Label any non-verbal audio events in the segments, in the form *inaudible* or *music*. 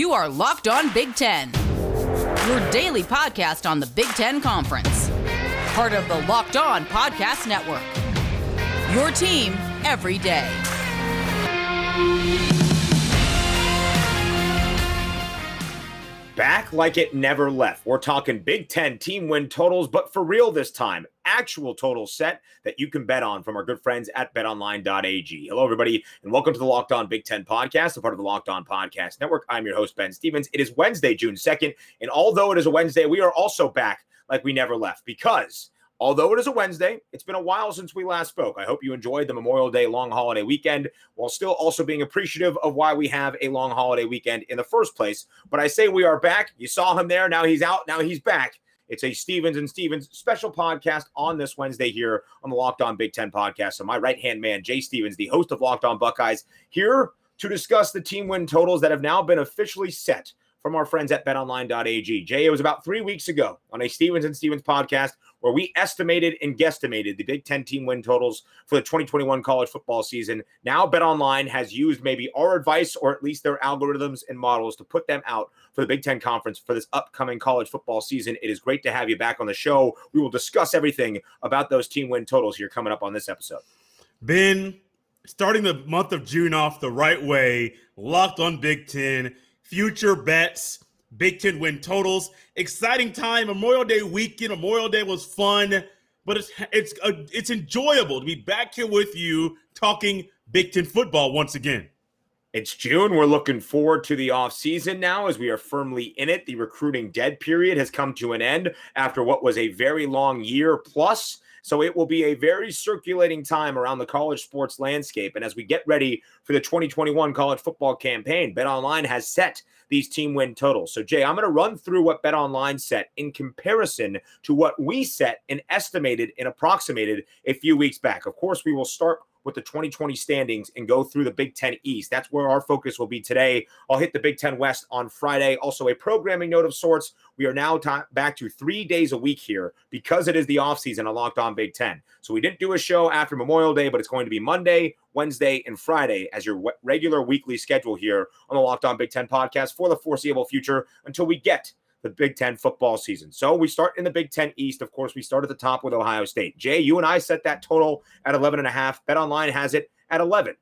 You are Locked On Big Ten, your daily podcast on the Big Ten Conference. Part of the Locked On Podcast Network. Your team every day. Back like it never left. We're talking Big Ten team win totals, but for real this time. Actual total set that you can bet on from our good friends at betonline.ag. Hello, everybody, and welcome to the Locked On Big Ten podcast, a part of the Locked On Podcast Network. I'm your host, Ben Stevens. It is Wednesday, June 2nd. And although it is a Wednesday, we are also back like we never left because Although it is a Wednesday, it's been a while since we last spoke. I hope you enjoyed the Memorial Day long holiday weekend while still also being appreciative of why we have a long holiday weekend in the first place. But I say we are back. You saw him there. Now he's out. Now he's back. It's a Stevens and Stevens special podcast on this Wednesday here on the Locked On Big Ten podcast. So my right hand man, Jay Stevens, the host of Locked On Buckeyes, here to discuss the team win totals that have now been officially set from our friends at betonline.ag. Jay, it was about three weeks ago on a Stevens and Stevens podcast where we estimated and guesstimated the Big Ten team win totals for the 2021 college football season. Now, BetOnline has used maybe our advice or at least their algorithms and models to put them out for the Big Ten conference for this upcoming college football season. It is great to have you back on the show. We will discuss everything about those team win totals here coming up on this episode. Ben, starting the month of June off the right way, locked on Big Ten future bets, Big Ten win totals. Exciting time. Memorial Day weekend. Memorial Day was fun, but it's it's uh, it's enjoyable to be back here with you talking Big Ten football once again. It's June. We're looking forward to the off season now as we are firmly in it. The recruiting dead period has come to an end after what was a very long year plus. So it will be a very circulating time around the college sports landscape. And as we get ready for the 2021 college football campaign, Bet Online has set these team win totals. So, Jay, I'm going to run through what Bet Online set in comparison to what we set and estimated and approximated a few weeks back. Of course, we will start with the 2020 standings and go through the Big Ten East. That's where our focus will be today. I'll hit the Big Ten West on Friday. Also, a programming note of sorts. We are now t- back to three days a week here because it is the offseason on Locked On Big Ten. So we didn't do a show after Memorial Day, but it's going to be Monday, Wednesday, and Friday as your w- regular weekly schedule here on the Locked On Big Ten podcast for the foreseeable future until we get the Big Ten football season. So we start in the Big Ten East. Of course, we start at the top with Ohio State. Jay, you and I set that total at 11 and a half. Bet Online has it at 11.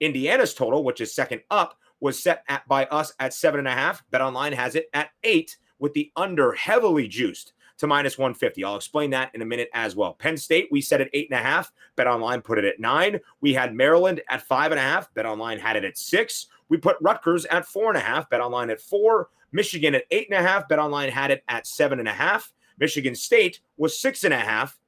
Indiana's total, which is second up, was set at by us at seven and a half. Bet Online has it at eight, with the under heavily juiced to minus 150. I'll explain that in a minute as well. Penn State, we set at eight and a half. Bet Online put it at nine. We had Maryland at five and a half. Bet Online had it at six. We put Rutgers at four and a half. Bet Online at four. Michigan at eight and a half. Bet Online had it at seven and a half. Michigan State was six and a half.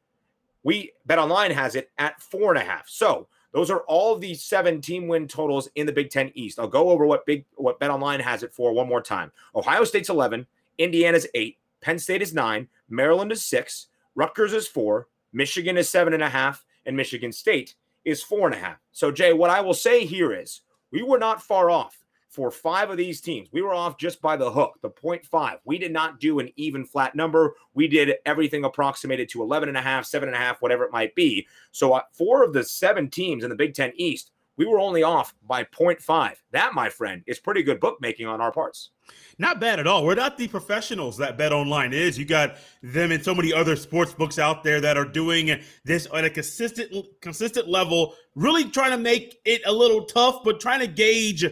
We Bet Online has it at four and a half. So those are all the seven team win totals in the Big Ten East. I'll go over what big what Bet Online has it for one more time. Ohio State's eleven, Indiana's eight, Penn State is nine, Maryland is six, Rutgers is four, Michigan is seven and a half, and Michigan State is four and a half. So Jay, what I will say here is we were not far off for five of these teams. We were off just by the hook, the 0.5. We did not do an even flat number. We did everything approximated to 11 and a half, seven and a half, whatever it might be. So uh, four of the seven teams in the Big Ten East, we were only off by 0.5. That, my friend, is pretty good bookmaking on our parts. Not bad at all. We're not the professionals that Bet Online is. You got them and so many other sports books out there that are doing this at a consistent consistent level, really trying to make it a little tough, but trying to gauge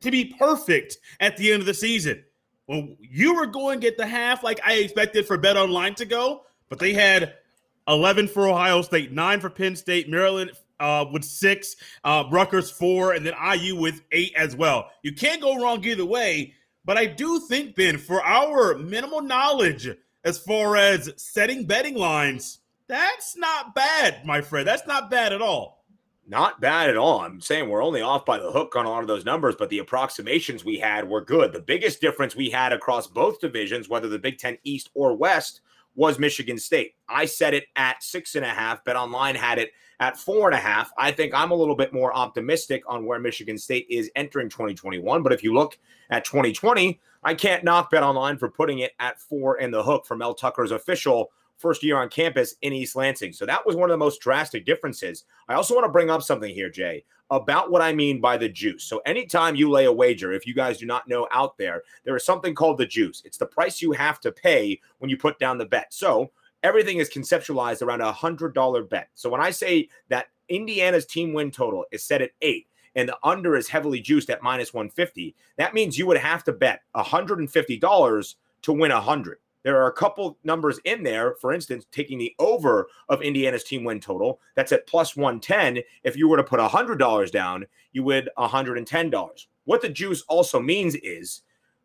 to be perfect at the end of the season. Well, you were going at the half like I expected for Bet Online to go, but they had 11 for Ohio State, nine for Penn State, Maryland uh, with six, uh, Rutgers four, and then IU with eight as well. You can't go wrong either way. But I do think, Ben, for our minimal knowledge as far as setting betting lines, that's not bad, my friend. That's not bad at all. Not bad at all. I'm saying we're only off by the hook on a lot of those numbers, but the approximations we had were good. The biggest difference we had across both divisions, whether the Big Ten East or West, was Michigan State. I set it at six and a half. Bet Online had it at four and a half. I think I'm a little bit more optimistic on where Michigan State is entering 2021. But if you look at 2020, I can't knock Bet Online for putting it at four in the hook for Mel Tucker's official first year on campus in East Lansing. So that was one of the most drastic differences. I also want to bring up something here, Jay. about what I mean by the juice. So, anytime you lay a wager, if you guys do not know out there, there is something called the juice. It's the price you have to pay when you put down the bet. So, everything is conceptualized around a $100 bet. So, when I say that Indiana's team win total is set at eight, and the under is heavily juiced at minus 150, that means you would have to bet $150 to win a 100. There are a couple numbers in there. For instance, taking the over of Indiana's team win total, that's at plus 110. If you were to put $100 down, you would $110. What the juice also means is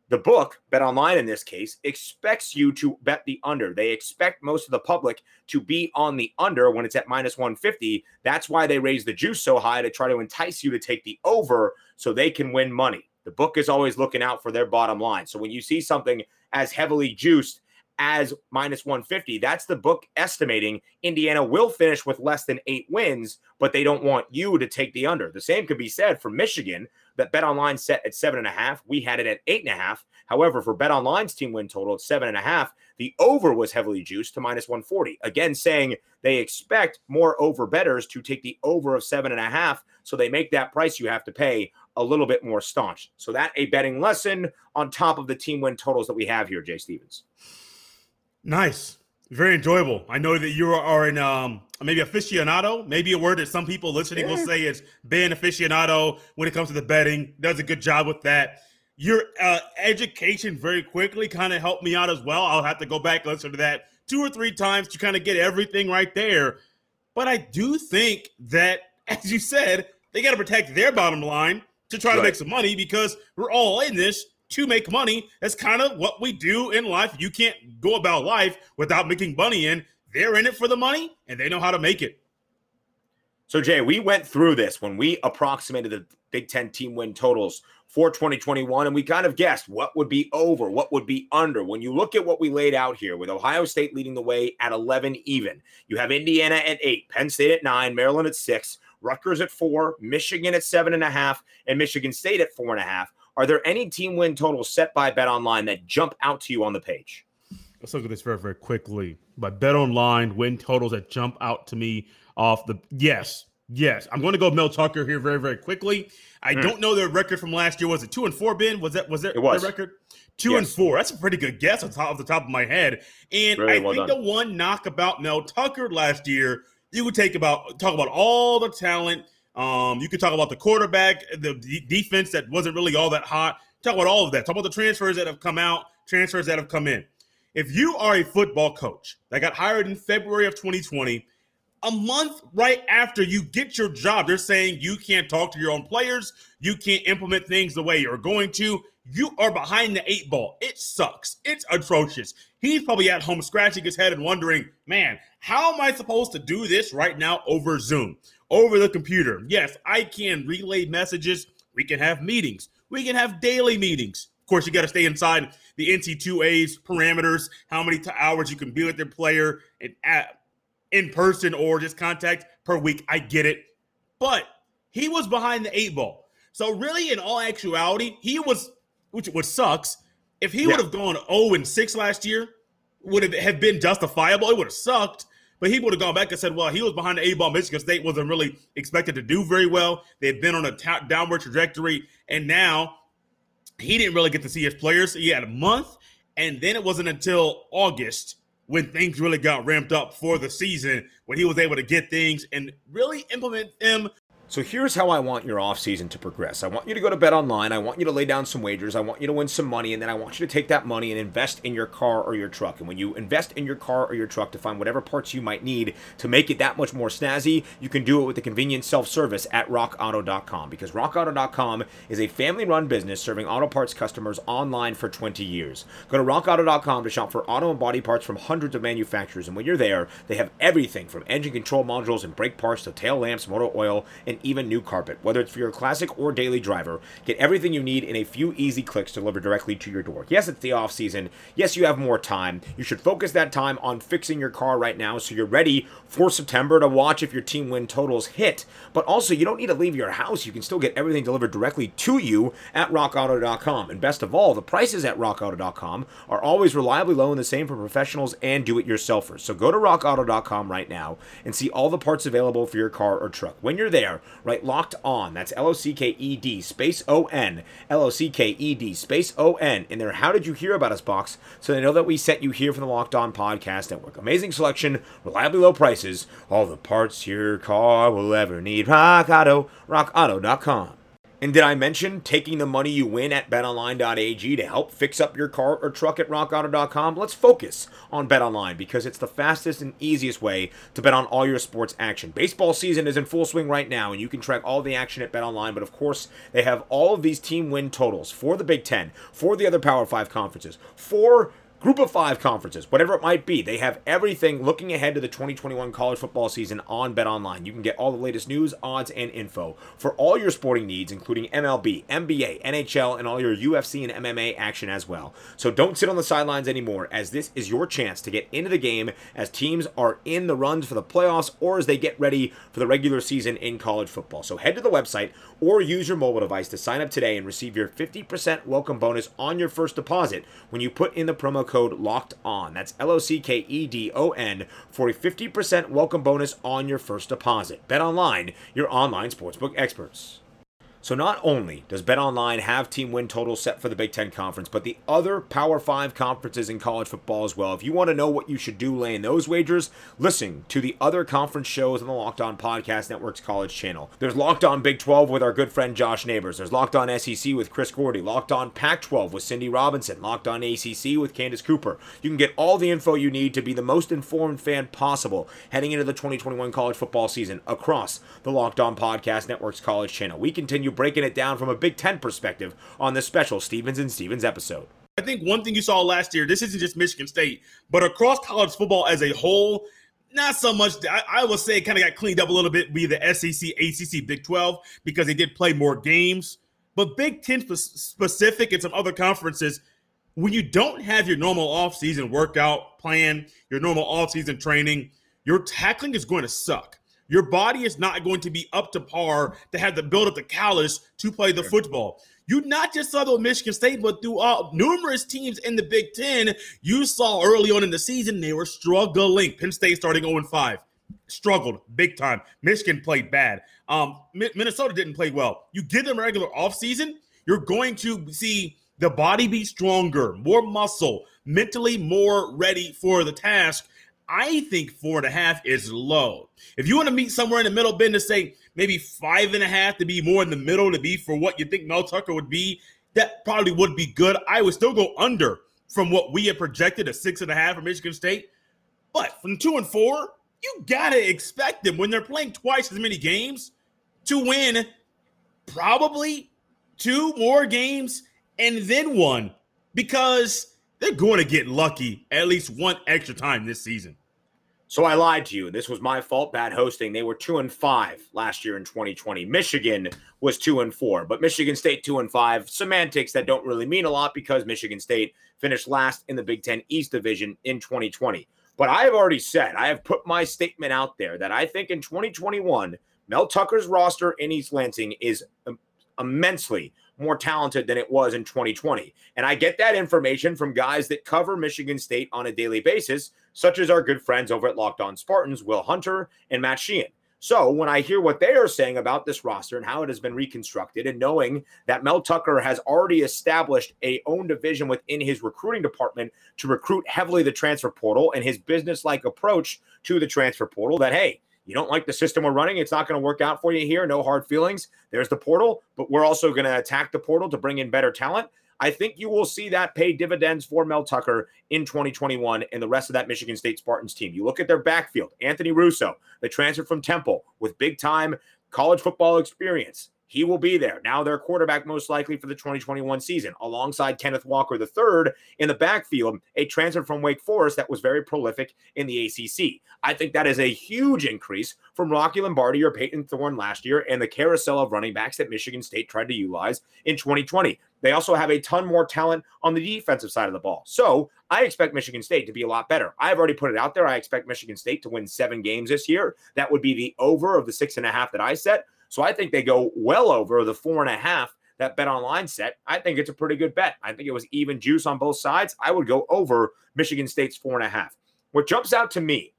the book, Bet Online in this case, expects you to bet the under. They expect most of the public to be on the under when it's at minus 150. That's why they raise the juice so high to try to entice you to take the over so they can win money. The book is always looking out for their bottom line. So when you see something as heavily juiced as minus 150, that's the book estimating Indiana will finish with less than eight wins, but they don't want you to take the under. The same could be said for Michigan, that Bet Online set at seven and a half. We had it at eight and a half. However, for Bet Online's team win total at seven and a half, the over was heavily juiced to minus 140. Again, saying they expect more over betters to take the over of seven and a half. So they make that price you have to pay a little bit more staunch. So that a betting lesson on top of the team win totals that we have here, Jay Stevens. Nice. Very enjoyable. I know that you are in um, maybe aficionado, maybe a word that some people listening yeah. will say is being aficionado when it comes to the betting. Does a good job with that. Your uh, education very quickly kind of helped me out as well. I'll have to go back and listen to that two or three times to kind of get everything right there. But I do think that, *laughs* as you said, they got to protect their bottom line to try right. to make some money because we're all in this to make money. That's kind of what we do in life. You can't go about life without making money in. They're in it for the money and they know how to make it. So, Jay, we went through this when we approximated the Big Ten team win totals for 2021, and we kind of guessed what would be over, what would be under. When you look at what we laid out here, with Ohio State leading the way at 11 even, you have Indiana at eight, Penn State at nine, Maryland at six, Rutgers at four, Michigan at seven and a half, and Michigan State at four and a half. Are there any team win totals set by Bet Online that jump out to you on the page? Let's look at this very, very quickly. By Bet Online, win totals that jump out to me off the yes, yes. I'm going to go Mel Tucker here very, very quickly. I mm. don't know their record from last year. Was it two and four? Ben was that was that it was. their record? Two yes. and four. That's a pretty good guess on top of the top of my head. And really I well think done. the one knock about Mel Tucker last year, you would take about talk about all the talent um, you could talk about the quarterback, the d- defense that wasn't really all that hot. Talk about all of that. Talk about the transfers that have come out, transfers that have come in. If you are a football coach that got hired in February of 2020, a month right after you get your job, they're saying you can't talk to your own players, you can't implement things the way you're going to. You are behind the eight ball. It sucks. It's atrocious. He's probably at home scratching his head and wondering, man, how am I supposed to do this right now over Zoom? Over the computer. Yes, I can relay messages. We can have meetings. We can have daily meetings. Of course, you got to stay inside the NC2A's parameters, how many hours you can be with their player and at, in person or just contact per week. I get it. But he was behind the eight ball. So, really, in all actuality, he was, which, which sucks. If he yeah. would have gone 0 and 6 last year, would it have been justifiable? It would have sucked. But he would have gone back and said, well, he was behind the A ball. Michigan State wasn't really expected to do very well. They'd been on a t- downward trajectory. And now he didn't really get to see his players. He had a month. And then it wasn't until August when things really got ramped up for the season when he was able to get things and really implement them so here's how I want your offseason to progress. I want you to go to Bet Online. I want you to lay down some wagers. I want you to win some money. And then I want you to take that money and invest in your car or your truck. And when you invest in your car or your truck to find whatever parts you might need to make it that much more snazzy, you can do it with the convenient self service at rockauto.com. Because rockauto.com is a family run business serving auto parts customers online for 20 years. Go to rockauto.com to shop for auto and body parts from hundreds of manufacturers. And when you're there, they have everything from engine control modules and brake parts to tail lamps, motor oil, and even new carpet. Whether it's for your classic or daily driver, get everything you need in a few easy clicks delivered directly to your door. Yes, it's the off season. Yes, you have more time. You should focus that time on fixing your car right now so you're ready for September to watch if your team win totals hit. But also, you don't need to leave your house. You can still get everything delivered directly to you at rockauto.com. And best of all, the prices at rockauto.com are always reliably low and the same for professionals and do-it-yourselfers. So go to rockauto.com right now and see all the parts available for your car or truck. When you're there, right? Locked on. That's L O C K E D space O N. L O C K E D space O N in their How Did You Hear About Us box so they know that we sent you here from the Locked On Podcast Network. Amazing selection, reliably low prices, all the parts your car will ever need. Rock Auto, rockauto.com. And did I mention taking the money you win at betonline.ag to help fix up your car or truck at rockauto.com? Let's focus on betonline because it's the fastest and easiest way to bet on all your sports action. Baseball season is in full swing right now, and you can track all the action at betonline, but of course, they have all of these team win totals for the Big Ten, for the other Power Five conferences, for Group of five conferences, whatever it might be, they have everything looking ahead to the 2021 college football season on Bet Online. You can get all the latest news, odds, and info for all your sporting needs, including MLB, NBA, NHL, and all your UFC and MMA action as well. So don't sit on the sidelines anymore, as this is your chance to get into the game as teams are in the runs for the playoffs or as they get ready for the regular season in college football. So head to the website or use your mobile device to sign up today and receive your 50% welcome bonus on your first deposit when you put in the promo code locked on. That's L O C K E D O N for a 50% welcome bonus on your first deposit. Bet online, your online sportsbook experts. So not only does BetOnline have team win totals set for the Big Ten Conference, but the other Power 5 conferences in college football as well. If you want to know what you should do laying those wagers, listen to the other conference shows on the Locked On Podcast Network's college channel. There's Locked On Big 12 with our good friend Josh Neighbors. There's Locked On SEC with Chris Gordy. Locked On Pac 12 with Cindy Robinson. Locked On ACC with Candace Cooper. You can get all the info you need to be the most informed fan possible heading into the 2021 college football season across the Locked On Podcast Network's college channel. We continue breaking it down from a Big Ten perspective on this special Stevens and Stevens episode. I think one thing you saw last year, this isn't just Michigan State, but across college football as a whole, not so much. I, I would say it kind of got cleaned up a little bit, be the SEC, ACC, Big 12, because they did play more games. But Big 10 specific and some other conferences, when you don't have your normal offseason workout plan, your normal offseason training, your tackling is going to suck. Your body is not going to be up to par to have the build up the callus to play the football. You not just saw the Michigan State, but throughout numerous teams in the Big Ten, you saw early on in the season they were struggling. Penn State starting 0 5, struggled big time. Michigan played bad. Um, Minnesota didn't play well. You give them a regular offseason, you're going to see the body be stronger, more muscle, mentally more ready for the task. I think four and a half is low. If you want to meet somewhere in the middle, Ben, to say maybe five and a half to be more in the middle to be for what you think Mel Tucker would be, that probably would be good. I would still go under from what we had projected a six and a half for Michigan State. But from two and four, you gotta expect them when they're playing twice as many games to win probably two more games and then one because they're going to get lucky at least one extra time this season. So I lied to you. This was my fault. Bad hosting. They were two and five last year in 2020. Michigan was two and four, but Michigan State two and five. Semantics that don't really mean a lot because Michigan State finished last in the Big Ten East Division in 2020. But I have already said, I have put my statement out there that I think in 2021, Mel Tucker's roster in East Lansing is immensely more talented than it was in 2020. And I get that information from guys that cover Michigan State on a daily basis, such as our good friends over at Locked On Spartans, Will Hunter and Matt Sheehan. So when I hear what they are saying about this roster and how it has been reconstructed, and knowing that Mel Tucker has already established a own division within his recruiting department to recruit heavily the transfer portal and his business-like approach to the transfer portal, that hey, you don't like the system we're running, it's not going to work out for you here. No hard feelings. There's the portal, but we're also going to attack the portal to bring in better talent. I think you will see that pay dividends for Mel Tucker in 2021 and the rest of that Michigan State Spartans team. You look at their backfield, Anthony Russo, the transfer from Temple with big time college football experience. He will be there. Now, their quarterback, most likely for the 2021 season, alongside Kenneth Walker III in the backfield, a transfer from Wake Forest that was very prolific in the ACC. I think that is a huge increase from Rocky Lombardi or Payton Thorne last year and the carousel of running backs that Michigan State tried to utilize in 2020. They also have a ton more talent on the defensive side of the ball. So I expect Michigan State to be a lot better. I've already put it out there. I expect Michigan State to win seven games this year. That would be the over of the six and a half that I set. So I think they go well over the four and a half that bet online set. I think it's a pretty good bet. I think it was even juice on both sides. I would go over Michigan State's four and a half. What jumps out to me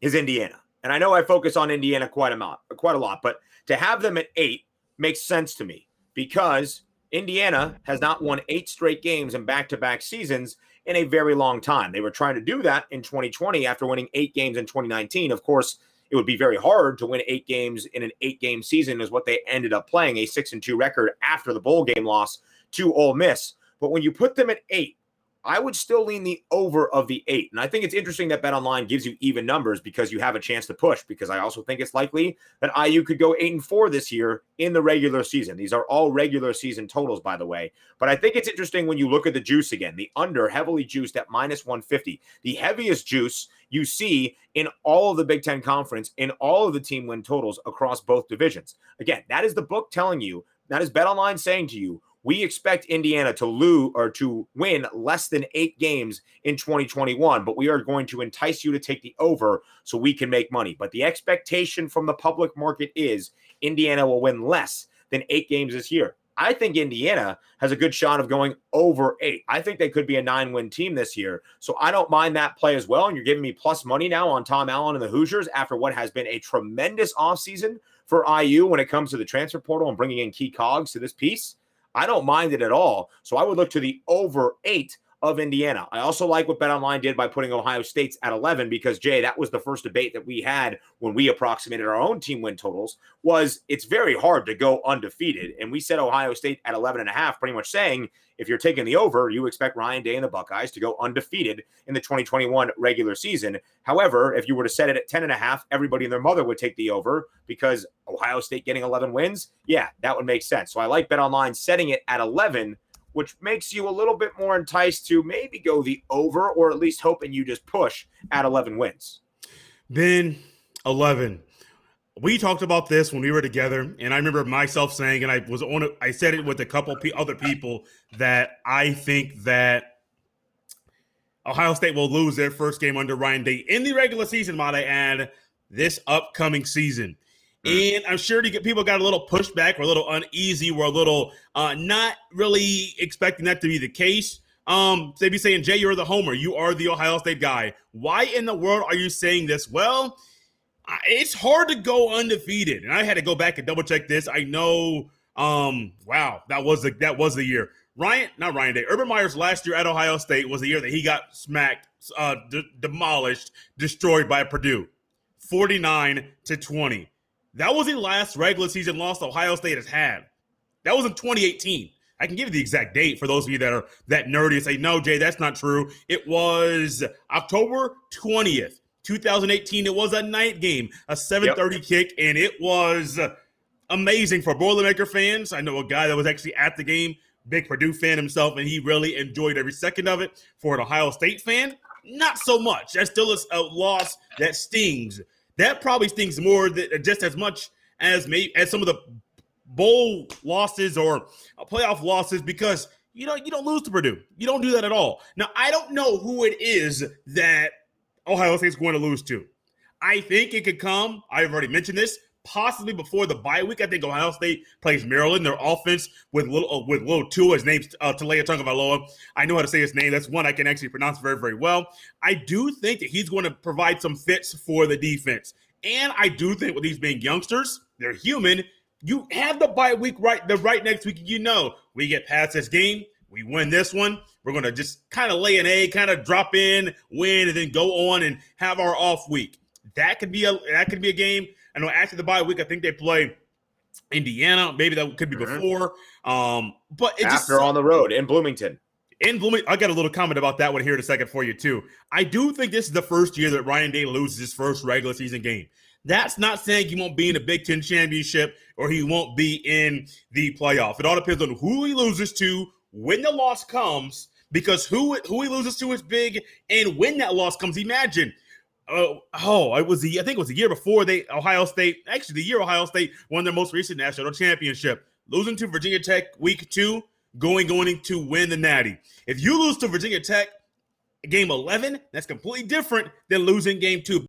is Indiana. And I know I focus on Indiana quite a lot, quite a lot, but To have them at eight makes sense to me because Indiana has not won eight straight games in back to back seasons in a very long time. They were trying to do that in 2020 after winning eight games in 2019. Of course, it would be very hard to win eight games in an eight game season, is what they ended up playing a six and two record after the bowl game loss to Ole Miss. But when you put them at eight, I would still lean the over of the eight. And I think it's interesting that Bet Online gives you even numbers because you have a chance to push. Because I also think it's likely that IU could go eight and four this year in the regular season. These are all regular season totals, by the way. But I think it's interesting when you look at the juice again. The under heavily juiced at minus 150. The heaviest juice you see in all of the Big Ten Conference, in all of the team win totals across both divisions. Again, that is the book telling you, that is Bet Online saying to you, we expect Indiana to lose or to win less than eight games in 2021, but we are going to entice you to take the over so we can make money. But the expectation from the public market is Indiana will win less than eight games this year. I think Indiana has a good shot of going over eight. I think they could be a nine win team this year. So I don't mind that play as well. And you're giving me plus money now on Tom Allen and the Hoosiers after what has been a tremendous offseason for IU when it comes to the transfer portal and bringing in key cogs to this piece. I don't mind it at all. So I would look to the over eight of Indiana. I also like what Bet Online did by putting Ohio State's at 11 because Jay, that was the first debate that we had when we approximated our own team win totals was it's very hard to go undefeated and we said Ohio State at 11 and a half pretty much saying if you're taking the over, you expect Ryan Day and the Buckeyes to go undefeated in the 2021 regular season. However, if you were to set it at 10 and a half, everybody and their mother would take the over because Ohio State getting 11 wins. Yeah, that would make sense. So I like Bet Online setting it at 11 which makes you a little bit more enticed to maybe go the over or at least hoping you just push at 11 wins. Then 11. We talked about this when we were together, and I remember myself saying, and I was on I said it with a couple other people that I think that Ohio State will lose their first game under Ryan Day in the regular season, might I add, this upcoming season. And I'm sure people got a little pushback or a little uneasy, or a little uh, not really expecting that to be the case. Um, they'd be saying, Jay, you're the homer. You are the Ohio State guy. Why in the world are you saying this? Well, it's hard to go undefeated. And I had to go back and double check this. I know, um, wow, that was the that was the year. Ryan, not Ryan Day, Urban Meyer's last year at Ohio State was the year that he got smacked, uh, de- demolished, destroyed by Purdue, 49 to 20. That was the last regular season loss Ohio State has had. That was in 2018. I can give you the exact date for those of you that are that nerdy and say, no, Jay, that's not true. It was October 20th, 2018. It was a night game, a 7:30 yep. kick, and it was amazing for Boilermaker fans. I know a guy that was actually at the game, big Purdue fan himself, and he really enjoyed every second of it. For an Ohio State fan, not so much. That's still a, a loss that stings that probably stings more than, just as much as maybe as some of the bowl losses or playoff losses because you know you don't lose to Purdue. You don't do that at all. Now I don't know who it is that Ohio State's going to lose to. I think it could come. I've already mentioned this possibly before the bye week. I think Ohio State plays Maryland. Their offense with little uh, with little Tua, his name's uh, Taulia Tagovailoa. I know how to say his name. That's one I can actually pronounce very very well. I do think that he's going to provide some fits for the defense, and I do think with these being youngsters, they're human. You have the bye week right the right next week. You know we get past this game. We win this one. We're going to just kind of lay an egg, kind of drop in, win, and then go on and have our off week. That could be a that could be a game I know after the bye week, I think they play Indiana. Maybe that could be mm-hmm. before. Um, but it after just, on the road in Bloomington. In Bloomington, I got a little comment about that one here in a second for you too. I do think this is the first year that Ryan Day loses his first regular season game. That's not saying he won't be in the Big Ten championship or he won't be in the playoff. It all depends on who he loses to, when the loss comes, because who who he loses to is big, and when that loss comes. Imagine oh, oh, it was the I think it was the year before they Ohio State, actually the year Ohio State won their most recent national championship, losing to Virginia Tech week two, going going to win the Natty. If you lose to Virginia Tech game 11, that's completely different than losing game two.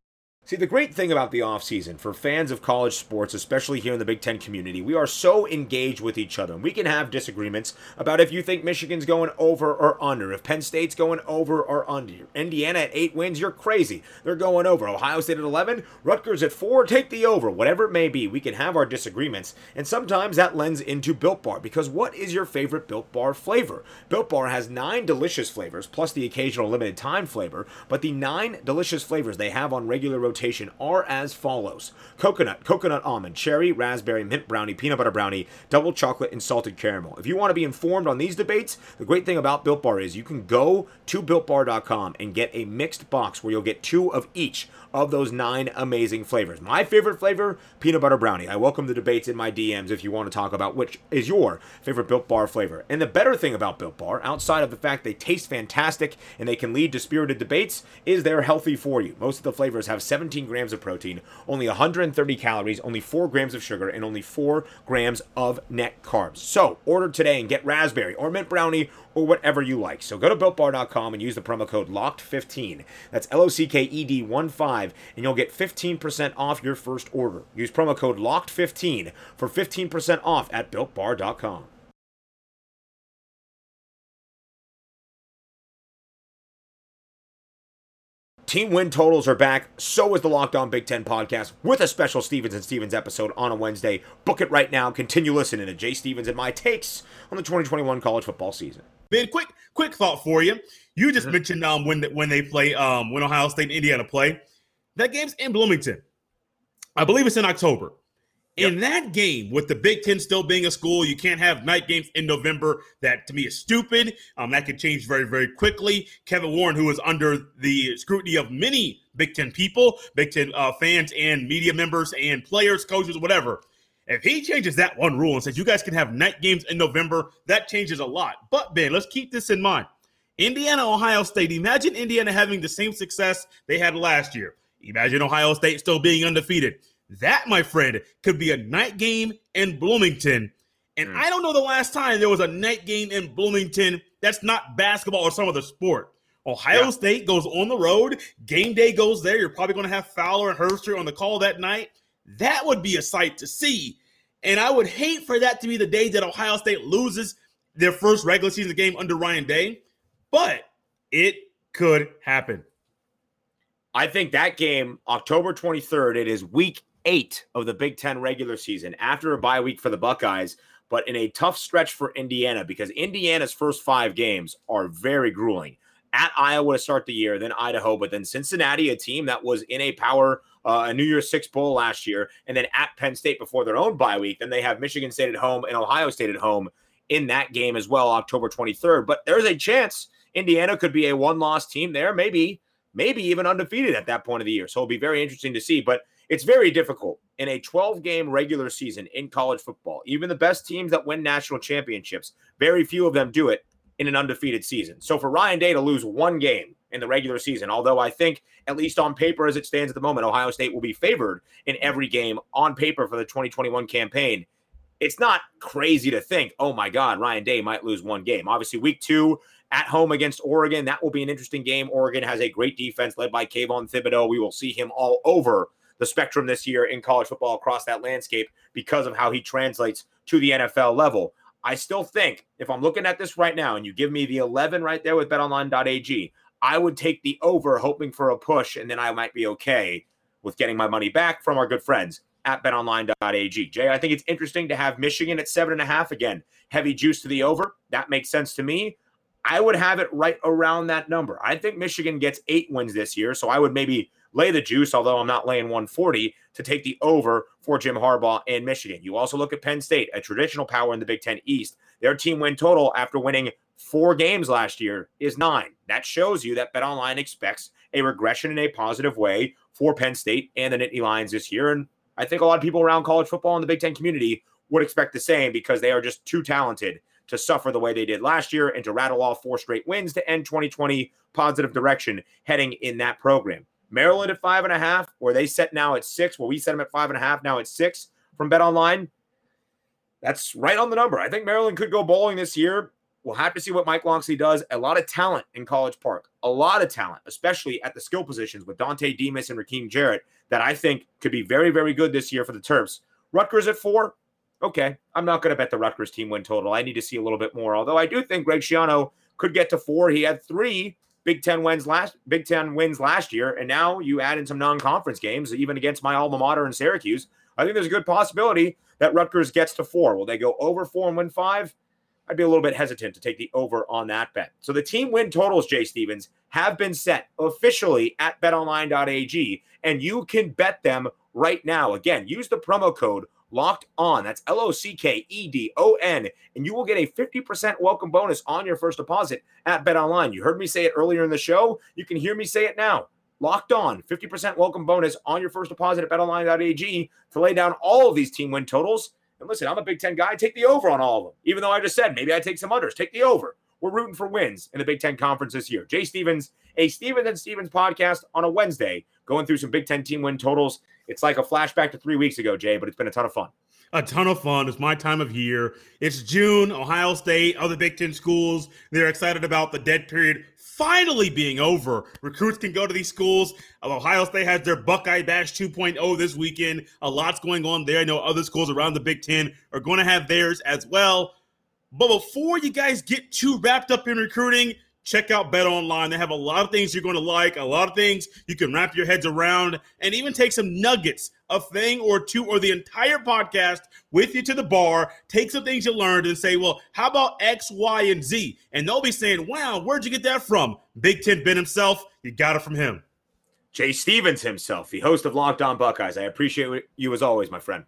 See, the great thing about the offseason for fans of college sports, especially here in the Big Ten community, we are so engaged with each other. We can have disagreements about if you think Michigan's going over or under, if Penn State's going over or under. Indiana at eight wins, you're crazy. They're going over. Ohio State at 11, Rutgers at four, take the over. Whatever it may be, we can have our disagreements. And sometimes that lends into Built Bar, because what is your favorite Built Bar flavor? Built Bar has nine delicious flavors, plus the occasional limited time flavor, but the nine delicious flavors they have on regular rotation rotation are as follows coconut, coconut almond, cherry, raspberry, mint brownie, peanut butter brownie, double chocolate, and salted caramel. If you want to be informed on these debates, the great thing about Built Bar is you can go to builtbar.com and get a mixed box where you'll get two of each of those nine amazing flavors. My favorite flavor, peanut butter brownie. I welcome the debates in my DMs if you want to talk about which is your favorite Built Bar flavor. And the better thing about Built Bar, outside of the fact they taste fantastic and they can lead to spirited debates, is they're healthy for you. Most of the flavors have 17 grams of protein, only 130 calories, only 4 grams of sugar, and only 4 grams of net carbs. So order today and get raspberry or mint brownie or whatever you like. So go to builtbar.com and use the promo code LOCKED15. That's L O C K E D 1 5, and you'll get 15% off your first order. Use promo code LOCKED15 for 15% off at builtbar.com. Team win totals are back. So is the Locked On Big Ten podcast with a special Stevens and Stevens episode on a Wednesday. Book it right now. Continue listening to Jay Stevens and my takes on the 2021 college football season. Ben, quick quick thought for you. You just mentioned um, when when they play um, when Ohio State and Indiana play. That game's in Bloomington. I believe it's in October. In that game, with the Big Ten still being a school, you can't have night games in November. That to me is stupid. Um, that could change very, very quickly. Kevin Warren, who is under the scrutiny of many Big Ten people, Big Ten uh, fans, and media members, and players, coaches, whatever. If he changes that one rule and says you guys can have night games in November, that changes a lot. But Ben, let's keep this in mind. Indiana, Ohio State. Imagine Indiana having the same success they had last year. Imagine Ohio State still being undefeated. That, my friend, could be a night game in Bloomington. And mm. I don't know the last time there was a night game in Bloomington that's not basketball or some other sport. Ohio yeah. State goes on the road. Game day goes there. You're probably going to have Fowler and Herbstreit on the call that night. That would be a sight to see. And I would hate for that to be the day that Ohio State loses their first regular season game under Ryan Day, but it could happen. I think that game, October 23rd, it is week eight of the Big Ten regular season after a bye week for the Buckeyes, but in a tough stretch for Indiana because Indiana's first five games are very grueling. At Iowa to start the year, then Idaho, but then Cincinnati, a team that was in a power, uh, a New Year's Six bowl last year, and then at Penn State before their own bye week. Then they have Michigan State at home and Ohio State at home in that game as well, October 23rd. But there's a chance Indiana could be a one loss team there, maybe, maybe even undefeated at that point of the year. So it'll be very interesting to see. But it's very difficult in a 12 game regular season in college football. Even the best teams that win national championships, very few of them do it in an undefeated season. So for Ryan Day to lose one game in the regular season, although I think, at least on paper as it stands at the moment, Ohio State will be favored in every game on paper for the 2021 campaign. It's not crazy to think, oh my God, Ryan Day might lose one game. Obviously, week two at home against Oregon, that will be an interesting game. Oregon has a great defense led by Kayvon Thibodeaux. We will see him all over the spectrum this year in college football across that landscape because of how he translates to the NFL level. I still think if I'm looking at this right now and you give me the 11 right there with betonline.ag, I would take the over hoping for a push and then I might be okay with getting my money back from our good friends at betonline.ag. Jay, I think it's interesting to have Michigan at seven and a half again. Heavy juice to the over. That makes sense to me. I would have it right around that number. I think Michigan gets eight wins this year. So I would maybe lay the juice, although I'm not laying 140 to take the over for Jim Harbaugh and Michigan. You also look at Penn State, a traditional power in the Big Ten East. Their team win total after winning four games last year is nine. That shows you that BetOnline expects a regression in a positive way for Penn State and the Nittany Lions this year. And I think a lot of people around college football in the Big Ten community would expect the same because they are just too talented to suffer the way they did last year and to rattle off four straight wins to end 2020 positive direction heading in that program. Maryland at five and a half, where they set now at six, where we set them at five and a half, now at six from Bet Online. That's right on the number. I think Maryland could go bowling this year. we'll have to see what Mike Locksley does. A lot of talent in College Park, a lot of talent, especially at the skill positions with Dontay Demus and Rakim Jarrett, that I think could be very, very good this year for the Terps. Rutgers at four. Okay, I'm not going to bet the Rutgers team win total. I need to see a little bit more. Although I do think Greg Schiano could get to four. He had three Big Ten wins last Big Ten wins last year, and now you add in some non-conference games, even against my alma mater in Syracuse. I think there's a good possibility that Rutgers gets to four. Will they go over four and win five? I'd be a little bit hesitant to take the over on that bet. So the team win totals, Jay Stevens, have been set officially at betonline.ag, and you can bet them right now. Again, use the promo code locked on. That's L O C K E D O N. And you will get a 50% welcome bonus on your first deposit at Bet Online. You heard me say it earlier in the show. You can hear me say it now. Locked on, 50% welcome bonus on your first deposit at betonline.ag to lay down all of these team win totals. And listen, I'm a Big Ten guy. Take the over on all of them. Even though I just said maybe I take some others. Take the over. We're rooting for wins in the Big Ten Conference this year. Jay Stevens, a Stevens and Stevens podcast on a Wednesday, going through some Big Ten team win totals. It's like a flashback to three weeks ago, Jay, but it's been a ton of fun a ton of fun. It's my time of year. It's June. Ohio State, other Big Ten schools, they're excited about the dead period finally being over. Recruits can go to these schools. Ohio State has their Buckeye Bash 2.0 this weekend. A lot's going on there. I know other schools around the Big Ten are going to have theirs as well. But before you guys get too wrapped up in recruiting, check out Bet Online. They have a lot of things you're going to like, a lot of things you can wrap your heads around, and even take some nuggets, a thing or two, or the entire podcast with you to the bar. Take some things you learned and say, well, how about X, Y, and Z? And they'll be saying, wow, where'd you get that from? Big Ten Ben himself, you got it from him. Jay Stevens himself, the host of Locked On Buckeyes. I appreciate you as always, my friend.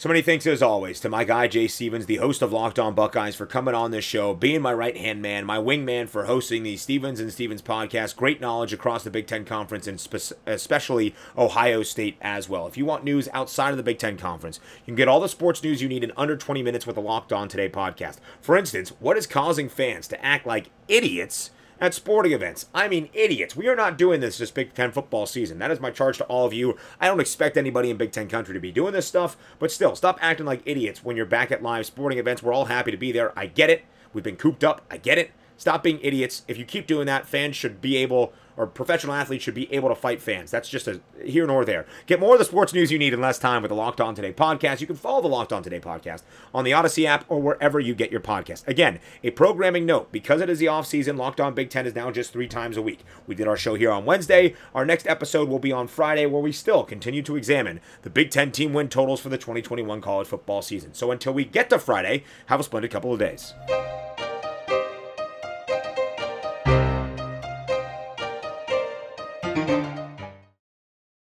So many thanks as always to my guy Jay Stevens, the host of Locked On Buckeyes, for coming on this show, being my right hand man, my wingman for hosting the Stevens and Stevens podcast. Great knowledge across the Big Ten Conference and spe- especially Ohio State as well. If you want news outside of the Big Ten Conference, you can get all the sports news you need in under 20 minutes with the Locked On Today podcast. For instance, what is causing fans to act like idiots? At sporting events. I mean, idiots. We are not doing this this Big Ten football season. That is my charge to all of you. I don't expect anybody in Big Ten country to be doing this stuff, but still, stop acting like idiots when you're back at live sporting events. We're all happy to be there. I get it. We've been cooped up. I get it. Stop being idiots. If you keep doing that, fans should be able or professional athletes should be able to fight fans. That's just a here nor there. Get more of the sports news you need in less time with the Locked On Today podcast. You can follow the Locked On Today podcast on the Odyssey app or wherever you get your podcast. Again, a programming note because it is the off season, Locked On Big Ten is now just three times a week. We did our show here on Wednesday. Our next episode will be on Friday, where we still continue to examine the Big Ten team win totals for the 2021 college football season. So until we get to Friday, have a splendid couple of days.